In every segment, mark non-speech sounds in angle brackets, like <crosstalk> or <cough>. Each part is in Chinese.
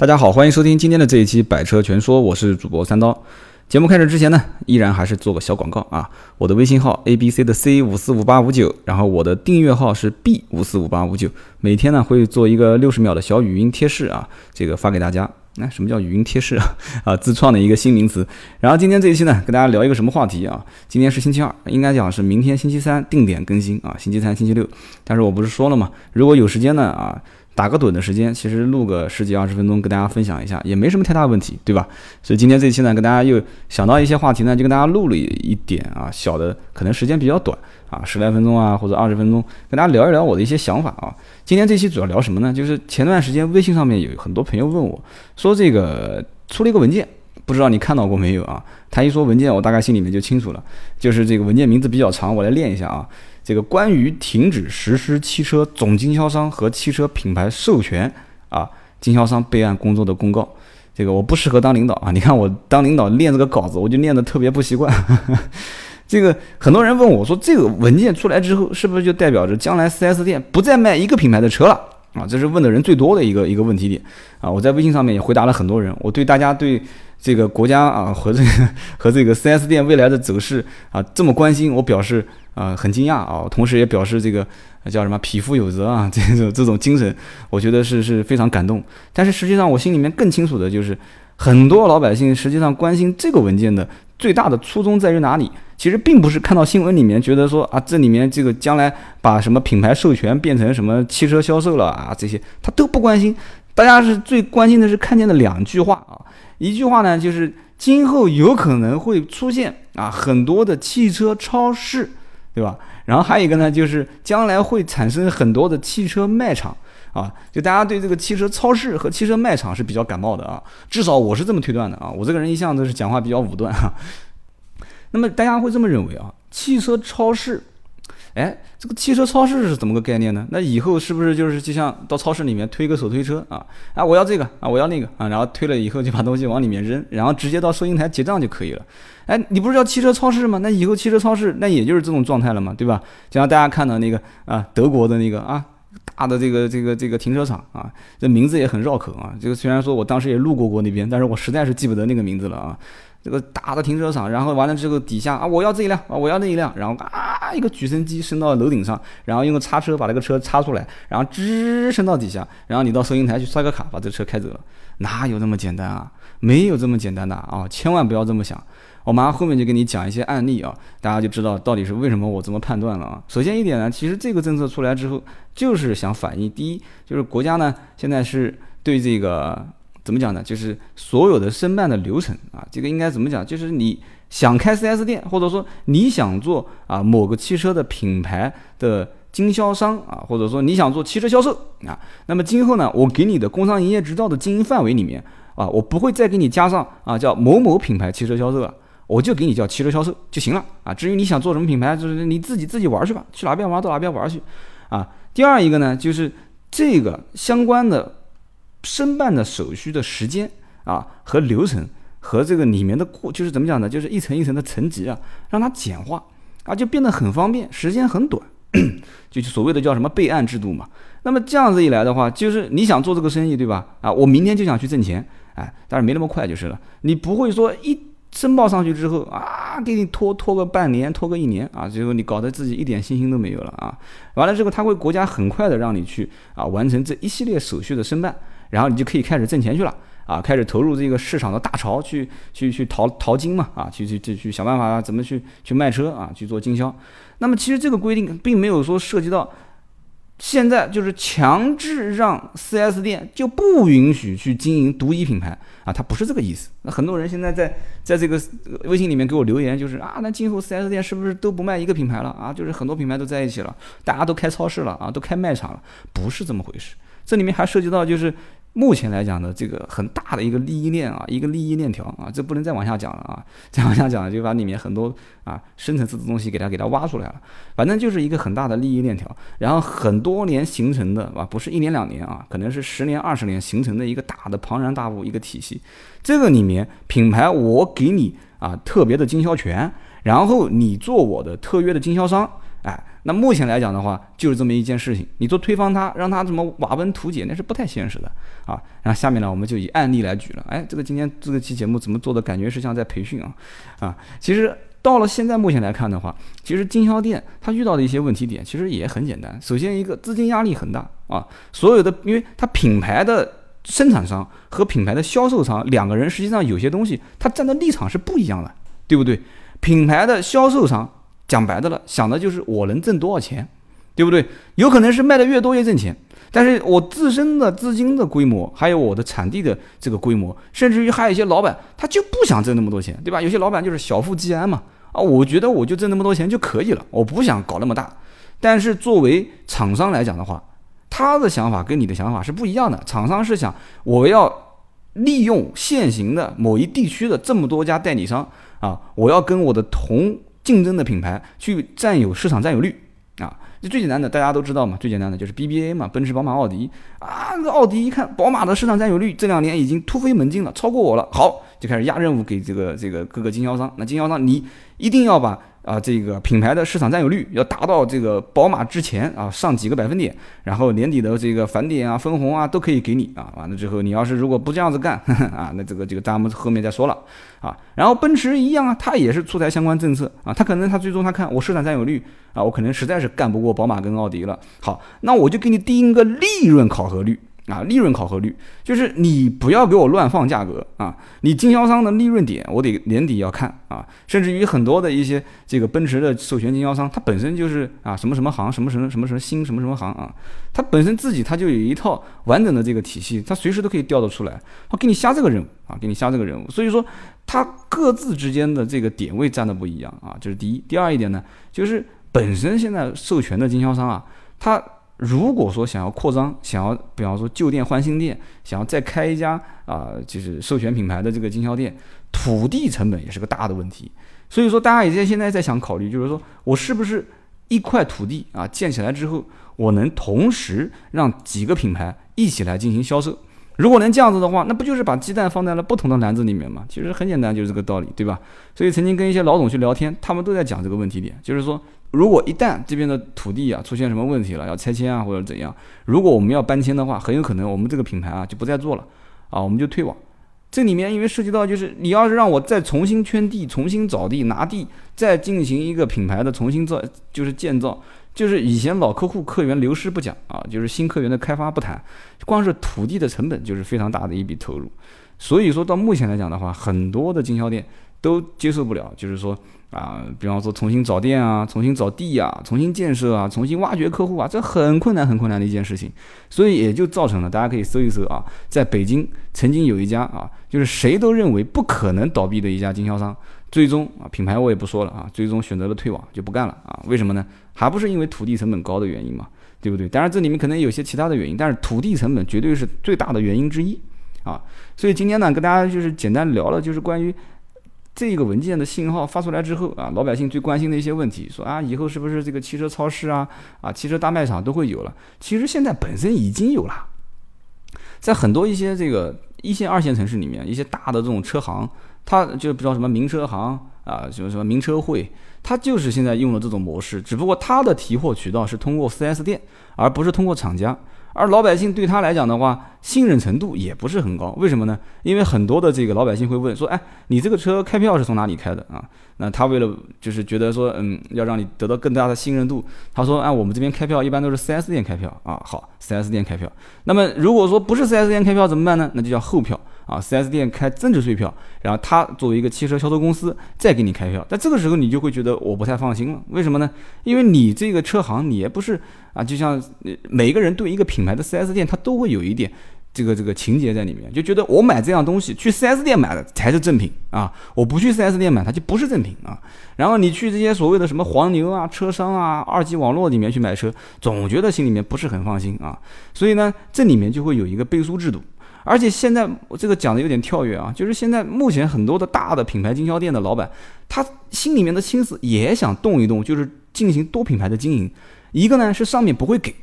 大家好，欢迎收听今天的这一期《百车全说》，我是主播三刀。节目开始之前呢，依然还是做个小广告啊。我的微信号 a b c 的 c 五四五八五九，然后我的订阅号是 b 五四五八五九。每天呢会做一个六十秒的小语音贴士啊，这个发给大家。那什么叫语音贴士啊？<laughs> 啊，自创的一个新名词。然后今天这一期呢，跟大家聊一个什么话题啊？今天是星期二，应该讲是明天星期三定点更新啊。星期三、星期六，但是我不是说了吗？如果有时间呢啊。打个盹的时间，其实录个十几二十分钟跟大家分享一下，也没什么太大问题，对吧？所以今天这期呢，跟大家又想到一些话题呢，就跟大家录了一点啊，小的可能时间比较短啊，十来分钟啊或者二十分钟，跟大家聊一聊我的一些想法啊。今天这期主要聊什么呢？就是前段时间微信上面有很多朋友问我，说这个出了一个文件，不知道你看到过没有啊？他一说文件，我大概心里面就清楚了，就是这个文件名字比较长，我来念一下啊。这个关于停止实施汽车总经销商和汽车品牌授权啊经销商备案工作的公告，这个我不适合当领导啊！你看我当领导念这个稿子，我就念得特别不习惯。<laughs> 这个很多人问我说，这个文件出来之后，是不是就代表着将来 4S 店不再卖一个品牌的车了啊？这是问的人最多的一个一个问题点啊！我在微信上面也回答了很多人，我对大家对。这个国家啊和这个和这个 4S 店未来的走势啊这么关心，我表示啊很惊讶啊，同时也表示这个叫什么匹夫有责啊这种这种精神，我觉得是是非常感动。但是实际上我心里面更清楚的就是，很多老百姓实际上关心这个文件的最大的初衷在于哪里？其实并不是看到新闻里面觉得说啊这里面这个将来把什么品牌授权变成什么汽车销售了啊这些他都不关心，大家是最关心的是看见的两句话啊。一句话呢，就是今后有可能会出现啊很多的汽车超市，对吧？然后还有一个呢，就是将来会产生很多的汽车卖场啊。就大家对这个汽车超市和汽车卖场是比较感冒的啊，至少我是这么推断的啊。我这个人一向都是讲话比较武断哈。那么大家会这么认为啊？汽车超市。哎，这个汽车超市是怎么个概念呢？那以后是不是就是就像到超市里面推个手推车啊？啊，我要这个啊，我要那个啊，然后推了以后就把东西往里面扔，然后直接到收银台结账就可以了。哎，你不是叫汽车超市吗？那以后汽车超市那也就是这种状态了嘛，对吧？就像大家看到那个啊，德国的那个啊，大的这个这个这个停车场啊，这名字也很绕口啊。这个虽然说我当时也路过过那边，但是我实在是记不得那个名字了啊。这个大的停车场，然后完了之后底下啊，我要这一辆啊，我要那一辆，然后啊，一个举升机升到楼顶上，然后用个叉车把那个车叉出来，然后吱升到底下，然后你到收银台去刷个卡，把这车开走了，哪有那么简单啊？没有这么简单的啊！千万不要这么想。我马上后面就给你讲一些案例啊，大家就知道到底是为什么我这么判断了啊。首先一点呢，其实这个政策出来之后，就是想反映第一，就是国家呢现在是对这个。怎么讲呢？就是所有的申办的流程啊，这个应该怎么讲？就是你想开 4S 店，或者说你想做啊某个汽车的品牌的经销商啊，或者说你想做汽车销售啊，那么今后呢，我给你的工商营业执照的经营范围里面啊，我不会再给你加上啊叫某某品牌汽车销售了，我就给你叫汽车销售就行了啊。至于你想做什么品牌，就是你自己自己玩去吧，去哪边玩到哪边玩去啊。第二一个呢，就是这个相关的。申办的手续的时间啊和流程和这个里面的过就是怎么讲呢？就是一层一层的层级啊，让它简化啊，就变得很方便，时间很短，<clears throat> 就所谓的叫什么备案制度嘛。那么这样子一来的话，就是你想做这个生意对吧？啊，我明天就想去挣钱，哎，但是没那么快就是了。你不会说一申报上去之后啊，给你拖拖个半年，拖个一年啊，最后你搞得自己一点信心都没有了啊。完了之后，他会国家很快的让你去啊完成这一系列手续的申办。然后你就可以开始挣钱去了啊，开始投入这个市场的大潮，去去去淘淘金嘛啊，去去去去想办法怎么去去卖车啊，去做经销。那么其实这个规定并没有说涉及到现在就是强制让 4S 店就不允许去经营独一品牌啊，它不是这个意思。那很多人现在在在这个微信里面给我留言，就是啊，那今后 4S 店是不是都不卖一个品牌了啊？就是很多品牌都在一起了，大家都开超市了啊，都开卖场了，不是这么回事。这里面还涉及到就是。目前来讲呢，这个很大的一个利益链啊，一个利益链条啊，这不能再往下讲了啊，<laughs> 再往下讲就把里面很多啊深层次的东西给它给它挖出来了。反正就是一个很大的利益链条，然后很多年形成的啊，不是一年两年啊，可能是十年二十年形成的一个大的庞然大物一个体系。这个里面品牌我给你啊特别的经销权，然后你做我的特约的经销商，哎，那目前来讲的话，就是这么一件事情，你做推翻它，让它怎么瓦文图解，那是不太现实的啊。然后下面呢，我们就以案例来举了。哎，这个今天这个期节目怎么做的感觉是像在培训啊？啊，其实到了现在目前来看的话，其实经销店它遇到的一些问题点其实也很简单。首先一个资金压力很大啊，所有的因为它品牌的生产商和品牌的销售商两个人实际上有些东西他站的立场是不一样的，对不对？品牌的销售商。讲白的了，想的就是我能挣多少钱，对不对？有可能是卖的越多越挣钱，但是我自身的资金的规模，还有我的产地的这个规模，甚至于还有一些老板，他就不想挣那么多钱，对吧？有些老板就是小富即安嘛，啊，我觉得我就挣那么多钱就可以了，我不想搞那么大。但是作为厂商来讲的话，他的想法跟你的想法是不一样的。厂商是想我要利用现行的某一地区的这么多家代理商啊，我要跟我的同。竞争的品牌去占有市场占有率啊，就最简单的大家都知道嘛，最简单的就是 BBA 嘛，奔驰、宝马、奥迪啊。这奥迪一看宝马的市场占有率这两年已经突飞猛进了，超过我了，好，就开始压任务给这个这个各个经销商。那经销商你一定要把。啊，这个品牌的市场占有率要达到这个宝马之前啊，上几个百分点，然后年底的这个返点啊、分红啊都可以给你啊。完了之后，你要是如果不这样子干 <laughs> 啊，那这个这个咱们后面再说了啊。然后奔驰一样啊，它也是出台相关政策啊，它可能它最终它看我市场占有率啊，我可能实在是干不过宝马跟奥迪了。好，那我就给你定一个利润考核率。啊，利润考核率就是你不要给我乱放价格啊！你经销商的利润点，我得年底要看啊。甚至于很多的一些这个奔驰的授权经销商，它本身就是啊什么什么行，什么什么什么什么新什么什么行啊，它本身自己它就有一套完整的这个体系，它随时都可以调得出来，他给你下这个任务啊，给你下这个任务。所以说，它各自之间的这个点位站的不一样啊，这是第一。第二一点呢，就是本身现在授权的经销商啊，它。如果说想要扩张，想要比方说旧店换新店，想要再开一家啊，就是授权品牌的这个经销店，土地成本也是个大的问题。所以说，大家也在现在在想考虑，就是说我是不是一块土地啊建起来之后，我能同时让几个品牌一起来进行销售？如果能这样子的话，那不就是把鸡蛋放在了不同的篮子里面吗？其实很简单，就是这个道理，对吧？所以曾经跟一些老总去聊天，他们都在讲这个问题点，就是说。如果一旦这边的土地啊出现什么问题了，要拆迁啊或者怎样，如果我们要搬迁的话，很有可能我们这个品牌啊就不再做了，啊我们就退网。这里面因为涉及到就是你要是让我再重新圈地、重新找地、拿地，再进行一个品牌的重新造，就是建造，就是以前老客户客源流失不讲啊，就是新客源的开发不谈，光是土地的成本就是非常大的一笔投入。所以说到目前来讲的话，很多的经销店都接受不了，就是说。啊，比方说重新找店啊，重新找地啊，重新建设啊，重新挖掘客户啊，这很困难很困难的一件事情，所以也就造成了大家可以搜一搜啊，在北京曾经有一家啊，就是谁都认为不可能倒闭的一家经销商，最终啊品牌我也不说了啊，最终选择了退网就不干了啊，为什么呢？还不是因为土地成本高的原因嘛，对不对？当然这里面可能有些其他的原因，但是土地成本绝对是最大的原因之一啊，所以今天呢跟大家就是简单聊了就是关于。这个文件的信号发出来之后啊，老百姓最关心的一些问题，说啊，以后是不是这个汽车超市啊，啊，汽车大卖场都会有了？其实现在本身已经有了，在很多一些这个一线、二线城市里面，一些大的这种车行，它就不知道什么名车行啊，什么什么名车会，它就是现在用了这种模式，只不过它的提货渠道是通过 4S 店，而不是通过厂家。而老百姓对他来讲的话，信任程度也不是很高。为什么呢？因为很多的这个老百姓会问说：“哎，你这个车开票是从哪里开的啊？”那他为了就是觉得说，嗯，要让你得到更大的信任度，他说：“哎，我们这边开票一般都是 4S 店开票啊。”好，4S 店开票。那么如果说不是 4S 店开票怎么办呢？那就叫后票。啊，4S 店开增值税票，然后他作为一个汽车销售公司再给你开票，在这个时候你就会觉得我不太放心了。为什么呢？因为你这个车行你也不是啊，就像每个人对一个品牌的 4S 店，他都会有一点这个这个情节在里面，就觉得我买这样东西去 4S 店买的才是正品啊，我不去 4S 店买它就不是正品啊。然后你去这些所谓的什么黄牛啊、车商啊、二级网络里面去买车，总觉得心里面不是很放心啊。所以呢，这里面就会有一个背书制度。而且现在我这个讲的有点跳跃啊，就是现在目前很多的大的品牌经销店的老板，他心里面的心思也想动一动，就是进行多品牌的经营。一个呢是上面不会给，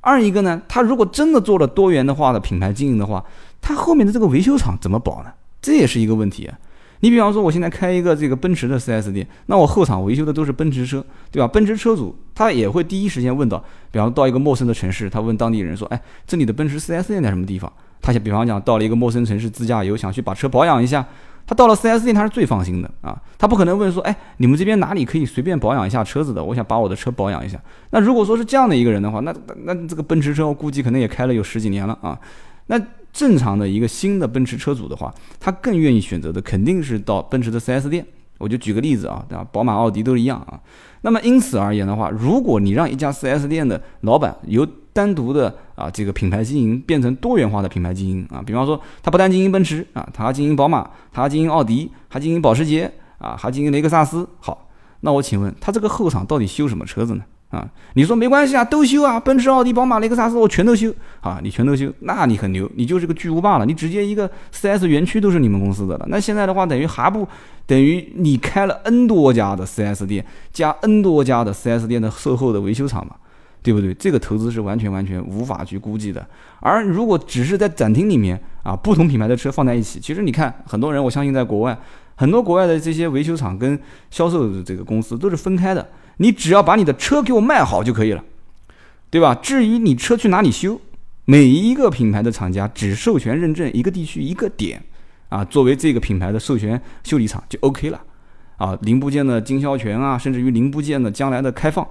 二一个呢，他如果真的做了多元的话的品牌经营的话，他后面的这个维修厂怎么保呢？这也是一个问题啊。你比方说，我现在开一个这个奔驰的 4S 店，那我后场维修的都是奔驰车，对吧？奔驰车主他也会第一时间问到，比方到一个陌生的城市，他问当地人说：“哎，这里的奔驰 4S 店在什么地方？”他想，比方讲到了一个陌生城市自驾游，想去把车保养一下，他到了 4S 店他是最放心的啊，他不可能问说：“哎，你们这边哪里可以随便保养一下车子的？我想把我的车保养一下。”那如果说是这样的一个人的话，那那这个奔驰车我估计可能也开了有十几年了啊，那。正常的一个新的奔驰车主的话，他更愿意选择的肯定是到奔驰的 4S 店。我就举个例子啊，对吧？宝马、奥迪都一样啊。那么因此而言的话，如果你让一家 4S 店的老板由单独的啊这个品牌经营变成多元化的品牌经营啊，比方说他不但经营奔驰啊，他还经营宝马，他还经营奥迪，还经营保时捷啊，还经营雷克萨斯。好，那我请问他这个后场到底修什么车子呢？啊，你说没关系啊，都修啊，奔驰、奥迪、宝马、雷克萨斯我全都修啊，你全都修，那你很牛，你就是个巨无霸了，你直接一个 4S 园区都是你们公司的了。那现在的话，等于还不等于你开了 N 多家的 4S 店，加 N 多家的 4S 店的售后的维修厂嘛，对不对？这个投资是完全完全无法去估计的。而如果只是在展厅里面啊，不同品牌的车放在一起，其实你看很多人，我相信在国外很多国外的这些维修厂跟销售的这个公司都是分开的。你只要把你的车给我卖好就可以了，对吧？至于你车去哪里修，每一个品牌的厂家只授权认证一个地区一个点，啊，作为这个品牌的授权修理厂就 OK 了，啊，零部件的经销权啊，甚至于零部件的将来的开放，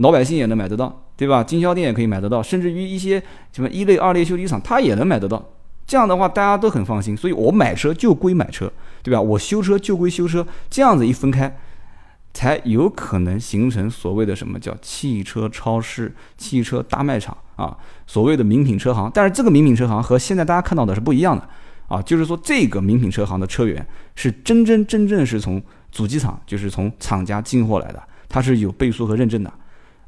老百姓也能买得到，对吧？经销店也可以买得到，甚至于一些什么一类、二类修理厂，它也能买得到。这样的话，大家都很放心。所以我买车就归买车，对吧？我修车就归修车，这样子一分开。才有可能形成所谓的什么叫汽车超市、汽车大卖场啊，所谓的名品车行。但是这个名品车行和现在大家看到的是不一样的啊，就是说这个名品车行的车源是真真正正是从主机厂，就是从厂家进货来的，它是有背书和认证的。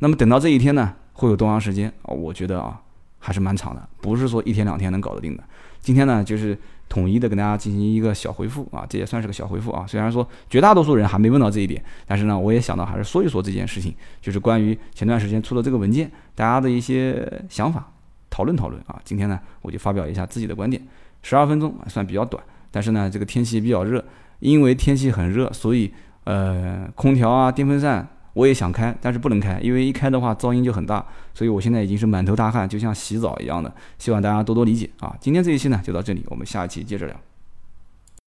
那么等到这一天呢，会有多长时间啊？我觉得啊，还是蛮长的，不是说一天两天能搞得定的。今天呢，就是。统一的跟大家进行一个小回复啊，这也算是个小回复啊。虽然说绝大多数人还没问到这一点，但是呢，我也想到还是说一说这件事情，就是关于前段时间出的这个文件，大家的一些想法，讨论讨论啊。今天呢，我就发表一下自己的观点，十二分钟算比较短，但是呢，这个天气比较热，因为天气很热，所以呃，空调啊，电风扇。我也想开，但是不能开，因为一开的话噪音就很大，所以我现在已经是满头大汗，就像洗澡一样的。希望大家多多理解啊！今天这一期呢就到这里，我们下一期接着聊。